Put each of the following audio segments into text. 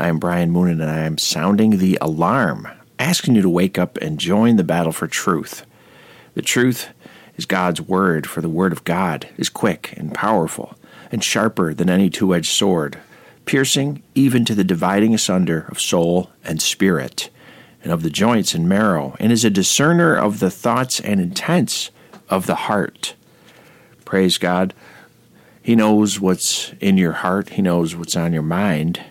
I am Brian Moonen, and I am sounding the alarm, asking you to wake up and join the battle for truth. The truth is God's word, for the word of God is quick and powerful and sharper than any two edged sword, piercing even to the dividing asunder of soul and spirit, and of the joints and marrow, and is a discerner of the thoughts and intents of the heart. Praise God. He knows what's in your heart, He knows what's on your mind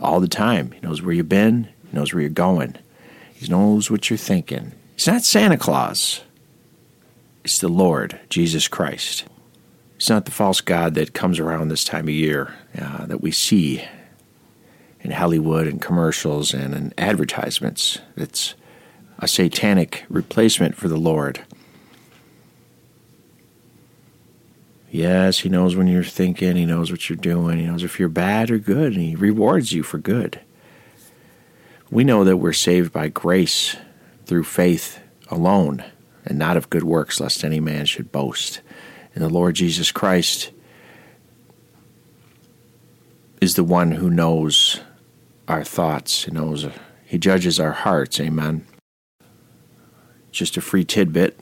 all the time. He knows where you've been, he knows where you're going, he knows what you're thinking. He's not Santa Claus, it's the Lord, Jesus Christ. It's not the false God that comes around this time of year uh, that we see in Hollywood and commercials and in advertisements. It's a satanic replacement for the Lord. Yes, He knows when you're thinking, He knows what you're doing, He knows if you're bad or good, and He rewards you for good. We know that we're saved by grace through faith alone, and not of good works, lest any man should boast. And the Lord Jesus Christ is the one who knows our thoughts. He knows, He judges our hearts. Amen. Just a free tidbit.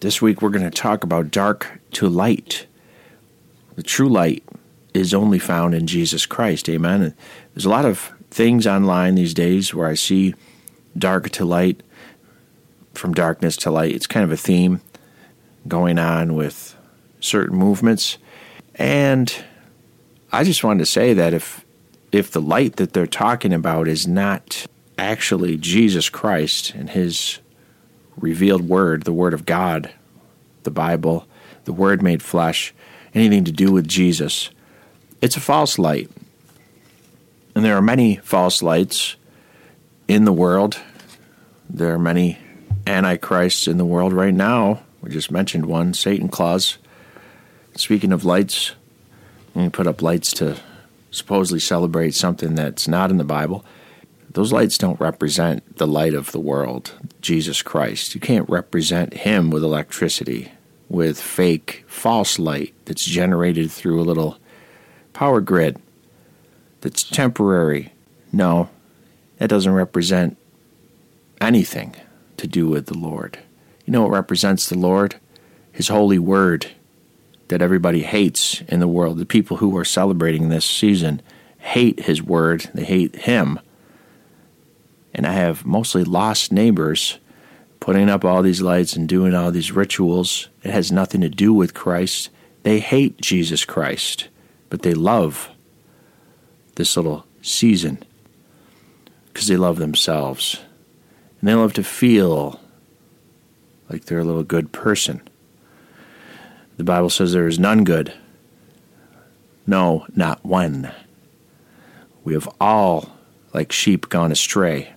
This week we're going to talk about dark to light. The true light is only found in Jesus Christ. Amen. And there's a lot of things online these days where I see dark to light, from darkness to light. It's kind of a theme going on with certain movements. And I just wanted to say that if if the light that they're talking about is not actually Jesus Christ and his revealed word, the word of God, the Bible, the word made flesh, anything to do with Jesus, it's a false light. And there are many false lights in the world. There are many antichrists in the world right now. We just mentioned one, Satan Claus. Speaking of lights, you put up lights to supposedly celebrate something that's not in the Bible. Those lights don't represent the light of the world, Jesus Christ. You can't represent him with electricity with fake, false light that's generated through a little power grid that's temporary. No, that doesn't represent anything to do with the Lord. You know what represents the Lord? His holy word that everybody hates in the world. The people who are celebrating this season hate his word, they hate him. And I have mostly lost neighbors putting up all these lights and doing all these rituals. It has nothing to do with Christ. They hate Jesus Christ, but they love this little season because they love themselves. And they love to feel like they're a little good person. The Bible says there is none good. No, not one. We have all, like sheep, gone astray.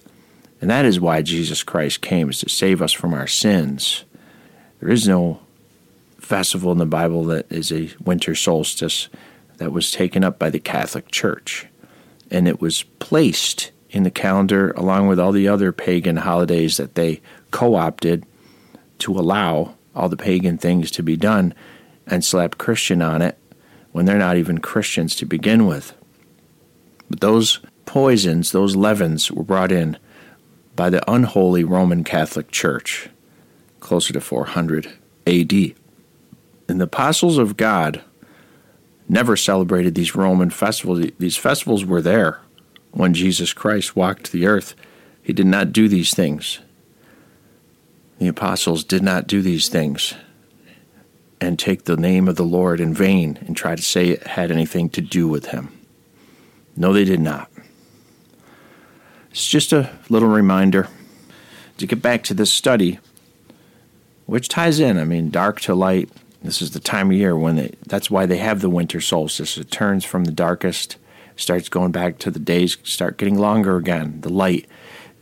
And that is why Jesus Christ came, is to save us from our sins. There is no festival in the Bible that is a winter solstice that was taken up by the Catholic Church. And it was placed in the calendar along with all the other pagan holidays that they co opted to allow all the pagan things to be done and slap Christian on it when they're not even Christians to begin with. But those poisons, those leavens, were brought in by the unholy Roman Catholic Church closer to 400 AD. And the apostles of God never celebrated these Roman festivals. These festivals were there when Jesus Christ walked the earth. He did not do these things. The apostles did not do these things and take the name of the Lord in vain and try to say it had anything to do with him. No, they did not. It's just a little reminder to get back to this study, which ties in. I mean, dark to light. This is the time of year when they, that's why they have the winter solstice. It turns from the darkest, starts going back to the days start getting longer again. The light.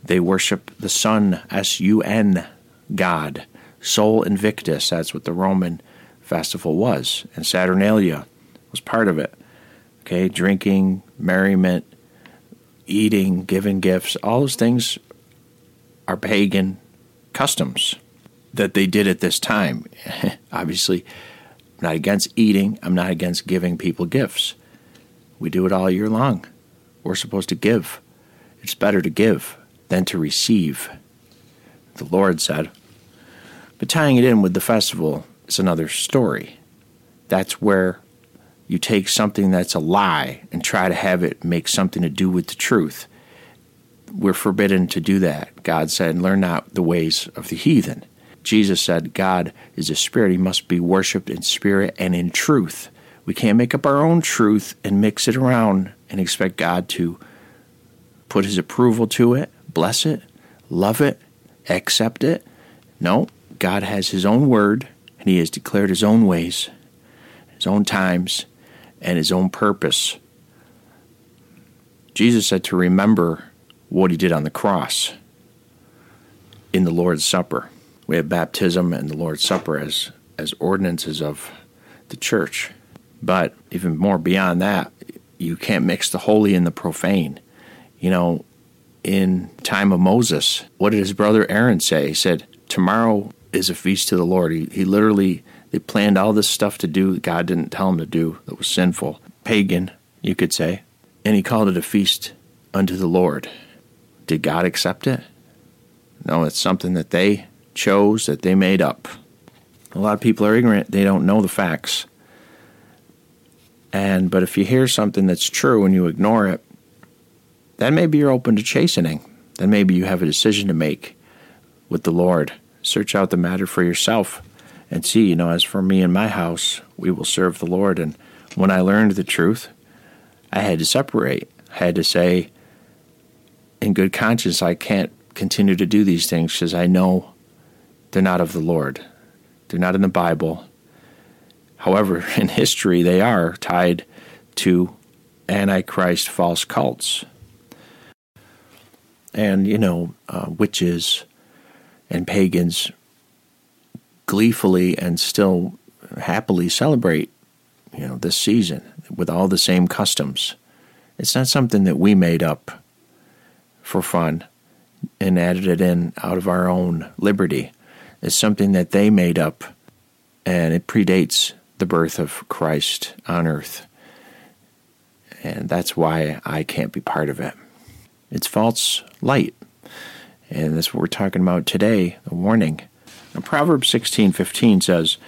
They worship the sun, S U N, God. Sol Invictus, that's what the Roman festival was. And Saturnalia was part of it. Okay, drinking, merriment, eating, giving gifts, all those things are pagan customs that they did at this time. Obviously, I'm not against eating, I'm not against giving people gifts. We do it all year long. We're supposed to give. It's better to give than to receive, the Lord said. But tying it in with the festival is another story. That's where you take something that's a lie try to have it make something to do with the truth. We're forbidden to do that. God said, Learn not the ways of the heathen. Jesus said, God is a spirit. He must be worshiped in spirit and in truth. We can't make up our own truth and mix it around and expect God to put his approval to it, bless it, love it, accept it. No, God has his own word and he has declared his own ways, his own times, and his own purpose. Jesus said to remember what he did on the cross in the Lord's Supper. We have baptism and the Lord's Supper as, as ordinances of the church. But even more beyond that, you can't mix the holy and the profane. You know, in time of Moses, what did his brother Aaron say? He said, Tomorrow is a feast to the Lord. He, he literally they planned all this stuff to do that God didn't tell him to do that was sinful, pagan, you could say. And he called it a feast unto the Lord. Did God accept it? No, it's something that they chose, that they made up. A lot of people are ignorant, they don't know the facts. And but if you hear something that's true and you ignore it, then maybe you're open to chastening. Then maybe you have a decision to make with the Lord. Search out the matter for yourself and see, you know, as for me and my house, we will serve the Lord. And when I learned the truth, I had to separate. I had to say, in good conscience, I can't continue to do these things because I know they're not of the Lord. They're not in the Bible. However, in history, they are tied to Antichrist false cults. And, you know, uh, witches and pagans gleefully and still happily celebrate, you know, this season with all the same customs. It's not something that we made up for fun and added it in out of our own liberty. It's something that they made up and it predates the birth of Christ on earth. And that's why I can't be part of it. It's false light. And that's what we're talking about today, a warning. Now, Proverbs 16:15 says,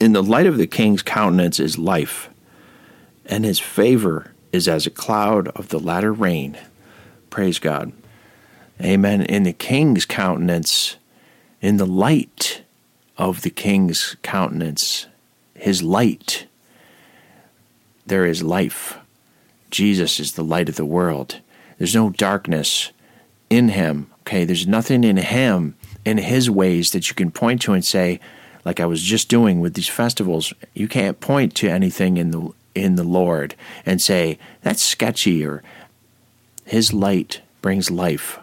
"In the light of the king's countenance is life, and his favor is as a cloud of the latter rain." Praise God. Amen. In the king's countenance, in the light of the king's countenance, his light, there is life. Jesus is the light of the world. There's no darkness in him. Okay, there's nothing in him in his ways that you can point to and say, like I was just doing with these festivals, you can't point to anything in the in the Lord and say that's sketchy or his light brings life.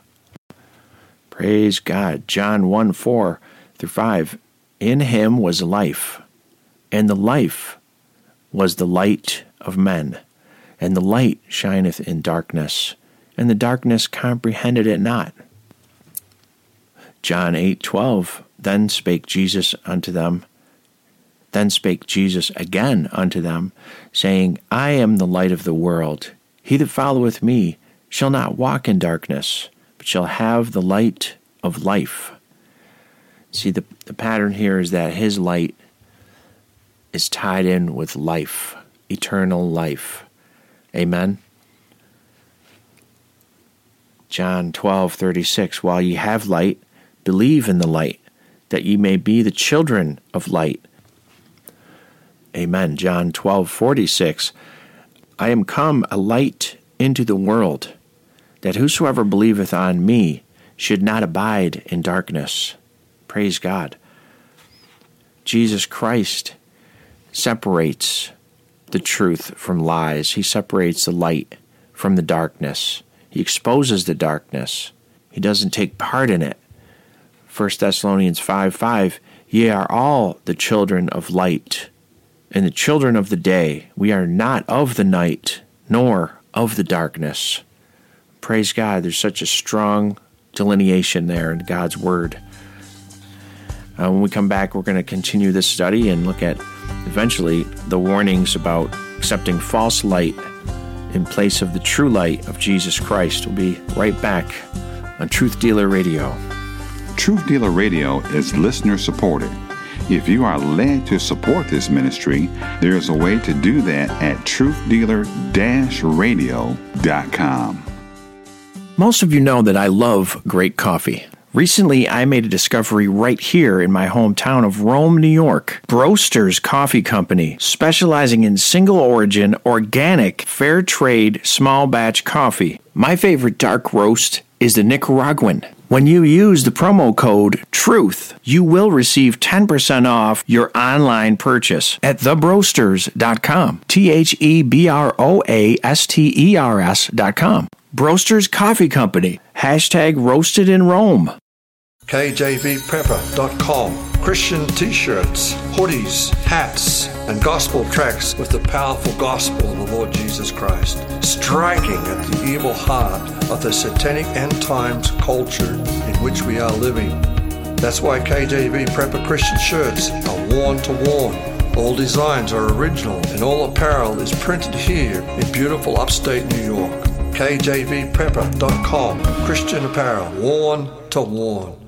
Praise God. John 1 4 through 5. In him was life, and the life was the light of men. And the light shineth in darkness, and the darkness comprehended it not. John 8:12 Then spake Jesus unto them, Then spake Jesus again unto them, saying, I am the light of the world. He that followeth me shall not walk in darkness, but shall have the light of life. See, the, the pattern here is that his light is tied in with life, eternal life. Amen. John 12:36 While ye have light believe in the light that ye may be the children of light. Amen. John 12:46 I am come a light into the world that whosoever believeth on me should not abide in darkness. Praise God. Jesus Christ separates the truth from lies. He separates the light from the darkness. He exposes the darkness. He doesn't take part in it. 1 Thessalonians 5 5 Ye are all the children of light and the children of the day. We are not of the night, nor of the darkness. Praise God, there's such a strong delineation there in God's Word. Uh, when we come back, we're going to continue this study and look at eventually the warnings about accepting false light in place of the true light of Jesus Christ. We'll be right back on Truth Dealer Radio. Truth Dealer Radio is listener supported. If you are led to support this ministry, there is a way to do that at truthdealer-radio.com. Most of you know that I love great coffee. Recently, I made a discovery right here in my hometown of Rome, New York. Broasters Coffee Company, specializing in single origin, organic, fair trade, small batch coffee. My favorite dark roast is the Nicaraguan. When you use the promo code TRUTH, you will receive 10% off your online purchase at thebroasters.com. T H E B R O A S T E R S.com. Broasters Coffee Company. Hashtag roasted in Rome. KJVPrepper.com. Christian t shirts, hoodies, hats, and gospel tracks with the powerful gospel of the Lord Jesus Christ, striking at the evil heart of the satanic end times culture in which we are living. That's why KJV Prepper Christian shirts are worn to warn. All designs are original and all apparel is printed here in beautiful upstate New York. KJVPrepper.com. Christian apparel, worn to warn.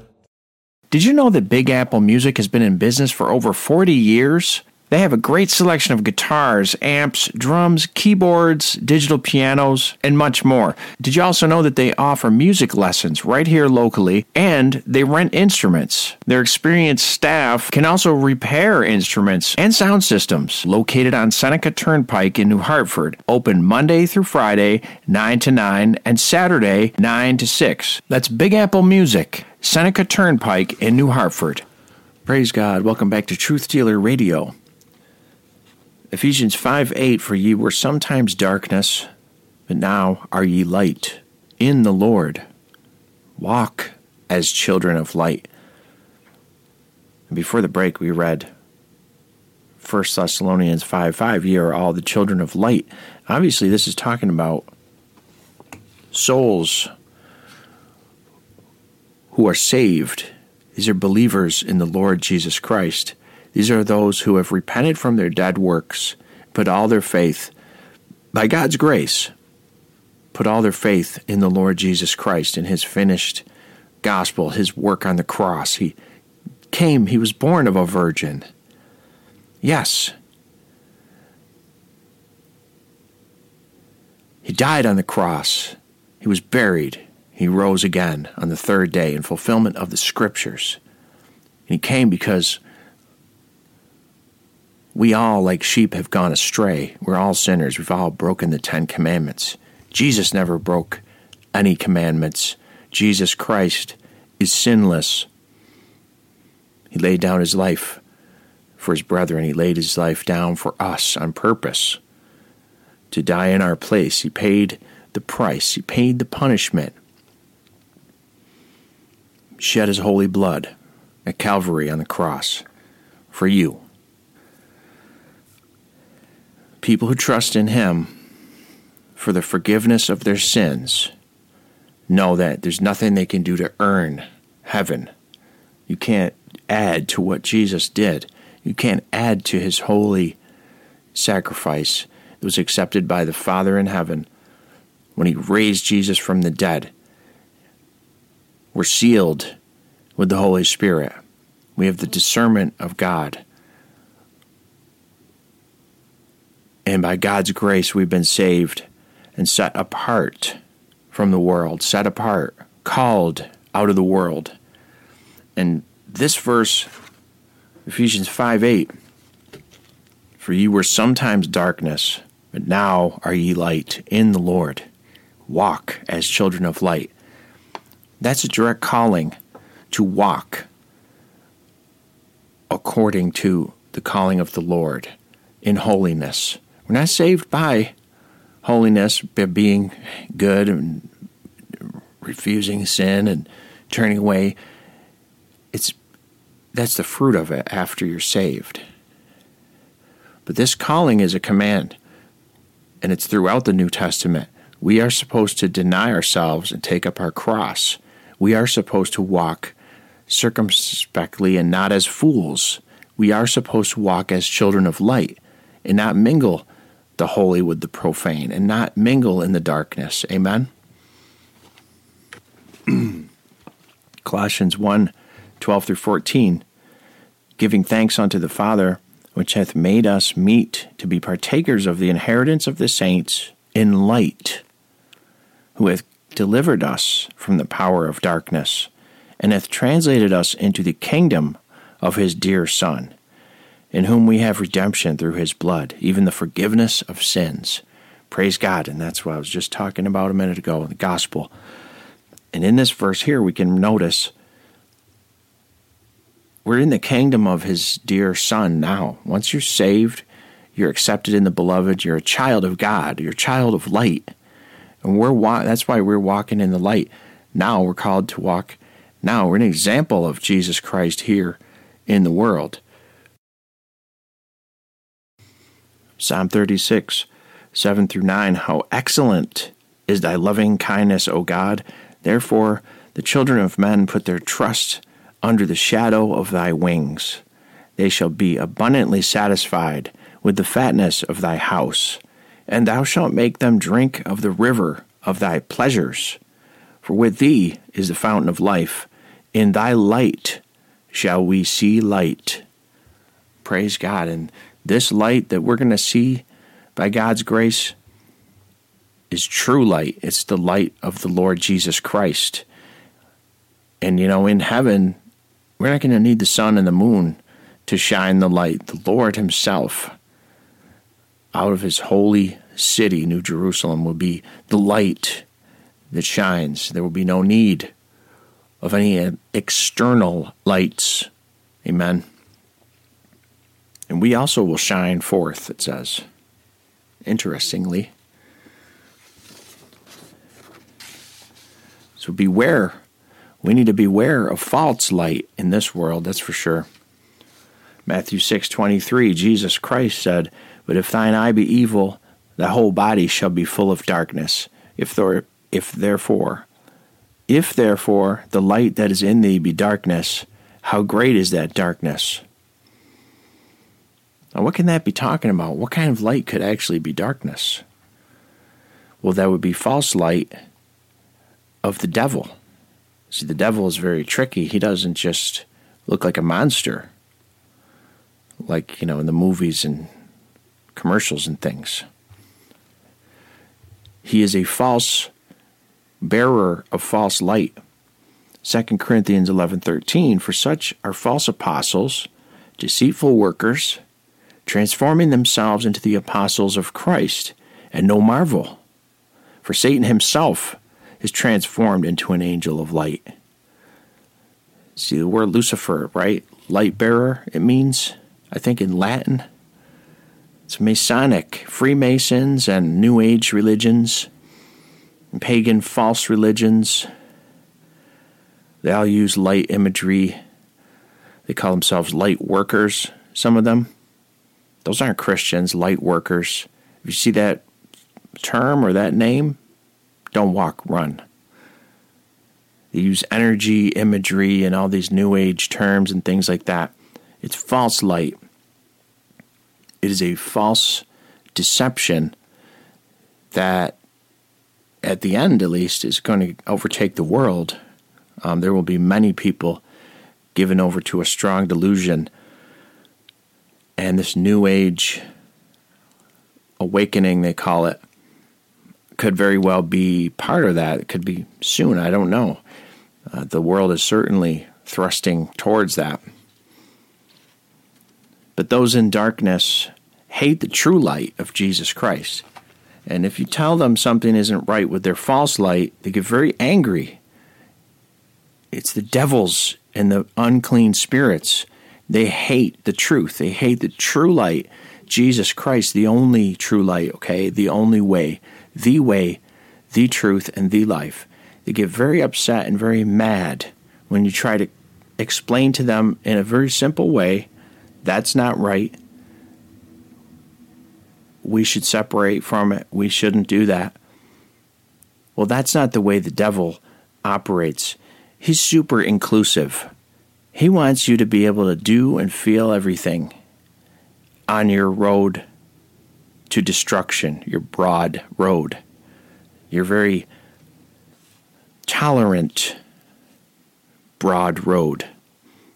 Did you know that Big Apple Music has been in business for over 40 years? They have a great selection of guitars, amps, drums, keyboards, digital pianos, and much more. Did you also know that they offer music lessons right here locally and they rent instruments? Their experienced staff can also repair instruments and sound systems. Located on Seneca Turnpike in New Hartford, open Monday through Friday, 9 to 9, and Saturday, 9 to 6. That's Big Apple Music, Seneca Turnpike in New Hartford. Praise God. Welcome back to Truth Dealer Radio. Ephesians 5 8 For ye were sometimes darkness, but now are ye light in the Lord. Walk as children of light. And before the break, we read 1 Thessalonians 5 5 Ye are all the children of light. Obviously, this is talking about souls who are saved. These are believers in the Lord Jesus Christ. These are those who have repented from their dead works, put all their faith, by God's grace, put all their faith in the Lord Jesus Christ, in His finished gospel, His work on the cross. He came, He was born of a virgin. Yes. He died on the cross. He was buried. He rose again on the third day in fulfillment of the scriptures. And he came because we all, like sheep, have gone astray. We're all sinners. We've all broken the Ten Commandments. Jesus never broke any commandments. Jesus Christ is sinless. He laid down his life for his brethren. He laid his life down for us on purpose to die in our place. He paid the price, he paid the punishment, shed his holy blood at Calvary on the cross for you people who trust in Him for the forgiveness of their sins know that there's nothing they can do to earn heaven. You can't add to what Jesus did. You can't add to his holy sacrifice that was accepted by the Father in heaven when he raised Jesus from the dead. We're sealed with the Holy Spirit. We have the discernment of God. And by God's grace, we've been saved and set apart from the world, set apart, called out of the world. And this verse, Ephesians 5 8, for ye were sometimes darkness, but now are ye light in the Lord. Walk as children of light. That's a direct calling to walk according to the calling of the Lord in holiness. We're not saved by holiness, by being good and refusing sin and turning away. It's that's the fruit of it after you're saved. But this calling is a command, and it's throughout the New Testament. We are supposed to deny ourselves and take up our cross. We are supposed to walk circumspectly and not as fools. We are supposed to walk as children of light and not mingle the holy with the profane and not mingle in the darkness. Amen. Colossians 1 12 through 14. Giving thanks unto the Father, which hath made us meet to be partakers of the inheritance of the saints in light, who hath delivered us from the power of darkness, and hath translated us into the kingdom of his dear Son in whom we have redemption through his blood, even the forgiveness of sins. Praise God. And that's what I was just talking about a minute ago in the gospel. And in this verse here, we can notice we're in the kingdom of his dear son now. Once you're saved, you're accepted in the beloved, you're a child of God, you're a child of light. And we're wa- that's why we're walking in the light. Now we're called to walk. Now we're an example of Jesus Christ here in the world. Psalm 36, 7 through 9. How excellent is thy loving kindness, O God! Therefore, the children of men put their trust under the shadow of thy wings. They shall be abundantly satisfied with the fatness of thy house, and thou shalt make them drink of the river of thy pleasures. For with thee is the fountain of life. In thy light shall we see light. Praise God. And this light that we're going to see by God's grace is true light. It's the light of the Lord Jesus Christ. And, you know, in heaven, we're not going to need the sun and the moon to shine the light. The Lord Himself, out of His holy city, New Jerusalem, will be the light that shines. There will be no need of any external lights. Amen. And we also will shine forth, it says. Interestingly. So beware. We need to beware of false light in this world, that's for sure. Matthew 6:23 Jesus Christ said, "But if thine eye be evil, the whole body shall be full of darkness. If there, if therefore, if therefore the light that is in thee be darkness, how great is that darkness?" Now, what can that be talking about? What kind of light could actually be darkness? Well, that would be false light of the devil. See, the devil is very tricky. He doesn't just look like a monster, like, you know, in the movies and commercials and things. He is a false bearer of false light. 2 Corinthians 11:13 For such are false apostles, deceitful workers, transforming themselves into the apostles of Christ. And no marvel, for Satan himself is transformed into an angel of light. See the word Lucifer, right? Light bearer, it means, I think in Latin. It's Masonic, Freemasons, and New Age religions, pagan false religions. They all use light imagery. They call themselves light workers, some of them. Those aren't Christians, light workers. If you see that term or that name, don't walk, run. They use energy, imagery, and all these new age terms and things like that. It's false light. It is a false deception that, at the end at least, is going to overtake the world. Um, there will be many people given over to a strong delusion. And this new age awakening, they call it, could very well be part of that. It could be soon. I don't know. Uh, the world is certainly thrusting towards that. But those in darkness hate the true light of Jesus Christ. And if you tell them something isn't right with their false light, they get very angry. It's the devils and the unclean spirits. They hate the truth. They hate the true light, Jesus Christ, the only true light, okay? The only way, the way, the truth, and the life. They get very upset and very mad when you try to explain to them in a very simple way that's not right. We should separate from it. We shouldn't do that. Well, that's not the way the devil operates. He's super inclusive. He wants you to be able to do and feel everything on your road to destruction, your broad road. Your very tolerant, broad road,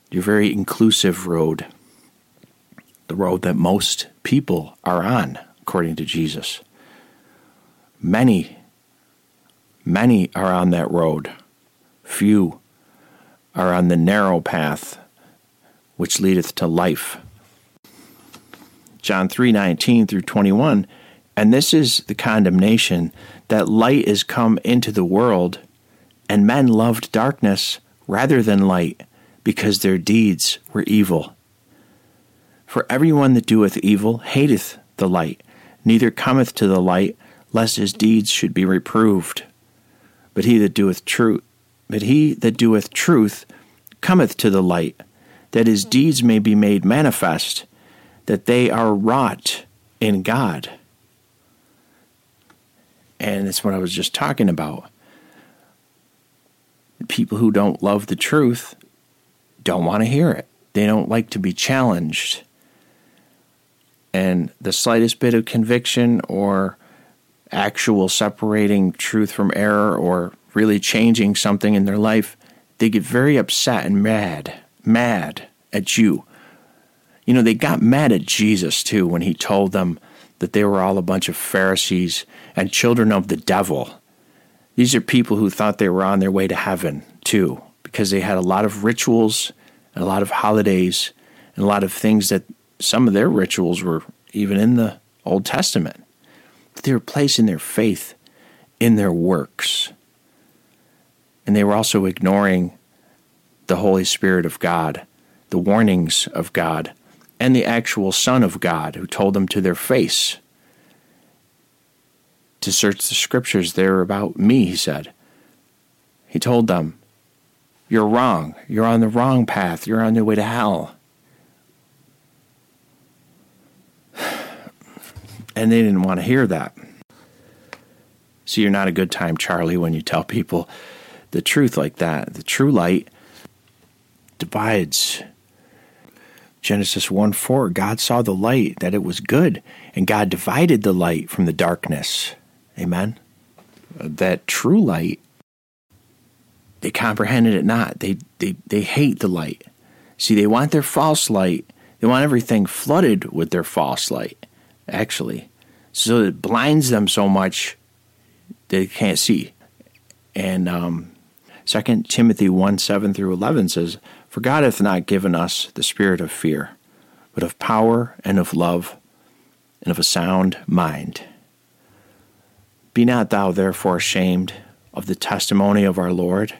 your very inclusive road, the road that most people are on, according to Jesus. Many, many are on that road. Few are on the narrow path which leadeth to life. John 3:19 through 21 and this is the condemnation that light is come into the world and men loved darkness rather than light because their deeds were evil. For everyone that doeth evil hateth the light, neither cometh to the light, lest his deeds should be reproved. But he that doeth truth, but he that doeth truth cometh to the light, that his deeds may be made manifest, that they are wrought in God. And that's what I was just talking about. People who don't love the truth don't want to hear it. They don't like to be challenged. And the slightest bit of conviction or actual separating truth from error or really changing something in their life, they get very upset and mad, mad at you. You know, they got mad at Jesus too when he told them that they were all a bunch of Pharisees and children of the devil. These are people who thought they were on their way to heaven too, because they had a lot of rituals, and a lot of holidays, and a lot of things that some of their rituals were even in the Old Testament. They were placing their faith in their works. And they were also ignoring the Holy Spirit of God, the warnings of God, and the actual Son of God who told them to their face to search the scriptures. They're about me, he said. He told them, You're wrong. You're on the wrong path. You're on your way to hell. And they didn't want to hear that. See, you're not a good time, Charlie, when you tell people the truth like that. The true light divides. Genesis 1 4, God saw the light, that it was good, and God divided the light from the darkness. Amen. That true light, they comprehended it not. They, they, they hate the light. See, they want their false light. They want everything flooded with their false light, actually. So it blinds them so much they can't see. And um, 2 Timothy 1 7 through 11 says, For God hath not given us the spirit of fear, but of power and of love and of a sound mind. Be not thou therefore ashamed of the testimony of our Lord,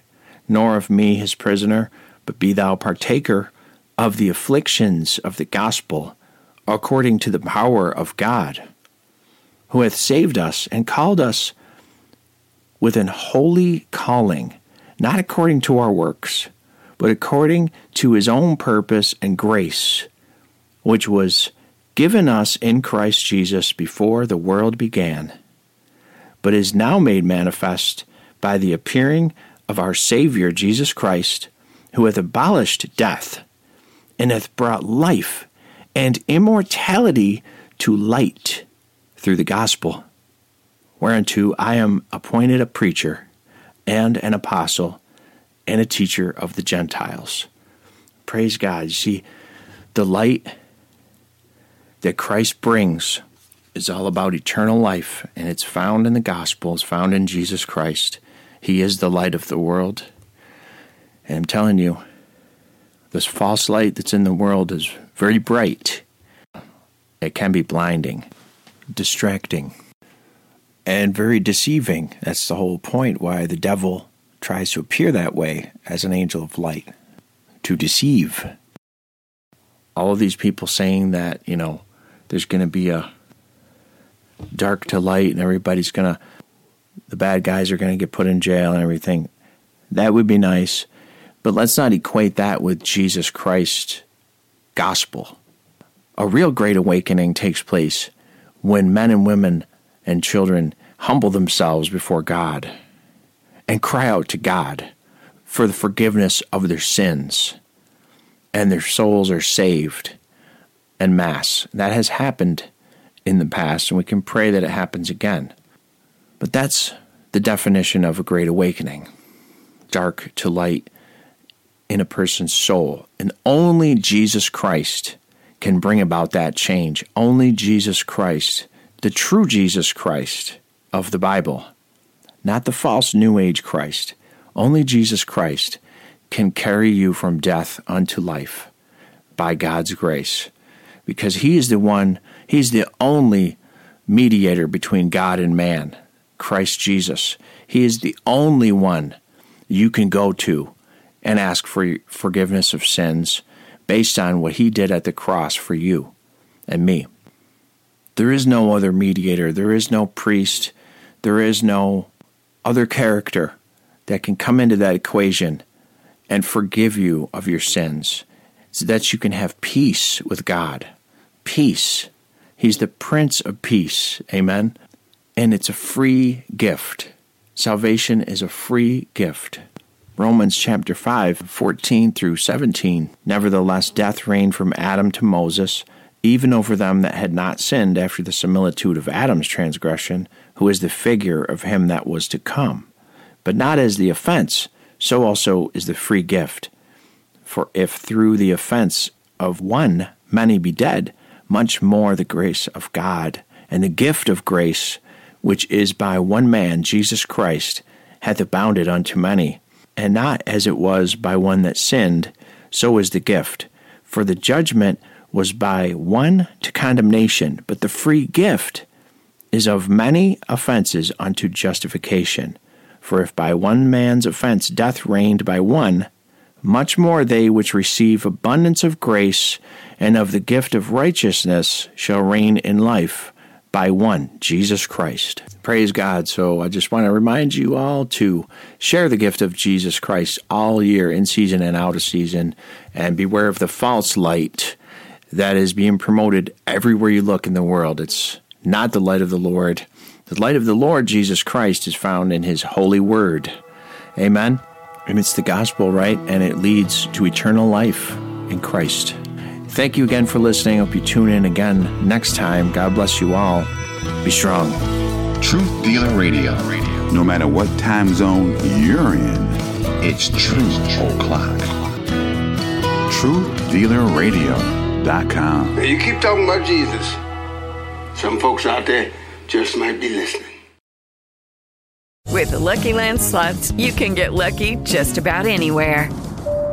nor of me his prisoner, but be thou partaker of the afflictions of the gospel, according to the power of God, who hath saved us and called us with an holy calling, not according to our works, but according to his own purpose and grace, which was given us in Christ Jesus before the world began but is now made manifest by the appearing of our Saviour Jesus Christ, who hath abolished death, and hath brought life and immortality to light through the gospel, whereunto I am appointed a preacher and an apostle and a teacher of the Gentiles. Praise God. You see, the light that Christ brings is all about eternal life, and it's found in the gospel, it's found in Jesus Christ. He is the light of the world. And I'm telling you, this false light that's in the world is very bright. It can be blinding, distracting, and very deceiving. That's the whole point why the devil tries to appear that way as an angel of light to deceive. All of these people saying that, you know, there's going to be a dark to light and everybody's going to, the bad guys are going to get put in jail and everything. That would be nice. But let's not equate that with Jesus Christ gospel. A real great awakening takes place when men and women and children humble themselves before God and cry out to God for the forgiveness of their sins and their souls are saved en masse. That has happened in the past, and we can pray that it happens again. But that's the definition of a great awakening dark to light in a person's soul. And only Jesus Christ can bring about that change. Only Jesus Christ, the true Jesus Christ of the Bible, not the false New Age Christ. Only Jesus Christ can carry you from death unto life by God's grace. Because He is the one, He's the only mediator between God and man, Christ Jesus. He is the only one you can go to and ask for forgiveness of sins based on what He did at the cross for you and me. There is no other mediator, there is no priest, there is no other character that can come into that equation and forgive you of your sins so that you can have peace with God. Peace. He's the Prince of Peace. Amen. And it's a free gift. Salvation is a free gift. Romans chapter 5, 14 through 17. Nevertheless, death reigned from Adam to Moses, even over them that had not sinned after the similitude of Adam's transgression, who is the figure of him that was to come. But not as the offense, so also is the free gift. For if through the offense of one many be dead, much more the grace of God and the gift of grace, which is by one man, Jesus Christ, hath abounded unto many and not as it was by one that sinned, so is the gift. For the judgment was by one to condemnation, but the free gift is of many offenses unto justification. For if by one man's offense death reigned by one, much more they which receive abundance of grace and of the gift of righteousness shall reign in life by one, Jesus Christ. Praise God. So I just want to remind you all to share the gift of Jesus Christ all year, in season and out of season, and beware of the false light that is being promoted everywhere you look in the world. It's not the light of the Lord. The light of the Lord Jesus Christ is found in His holy word. Amen. And it's the gospel, right? And it leads to eternal life in Christ. Thank you again for listening. Hope you tune in again next time. God bless you all. Be strong. Truth Dealer Radio. No matter what time zone you're in, it's Truth O'Clock. TruthDealerRadio.com. You keep talking about Jesus. Some folks out there just might be listening. With the Lucky Land slots, you can get lucky just about anywhere.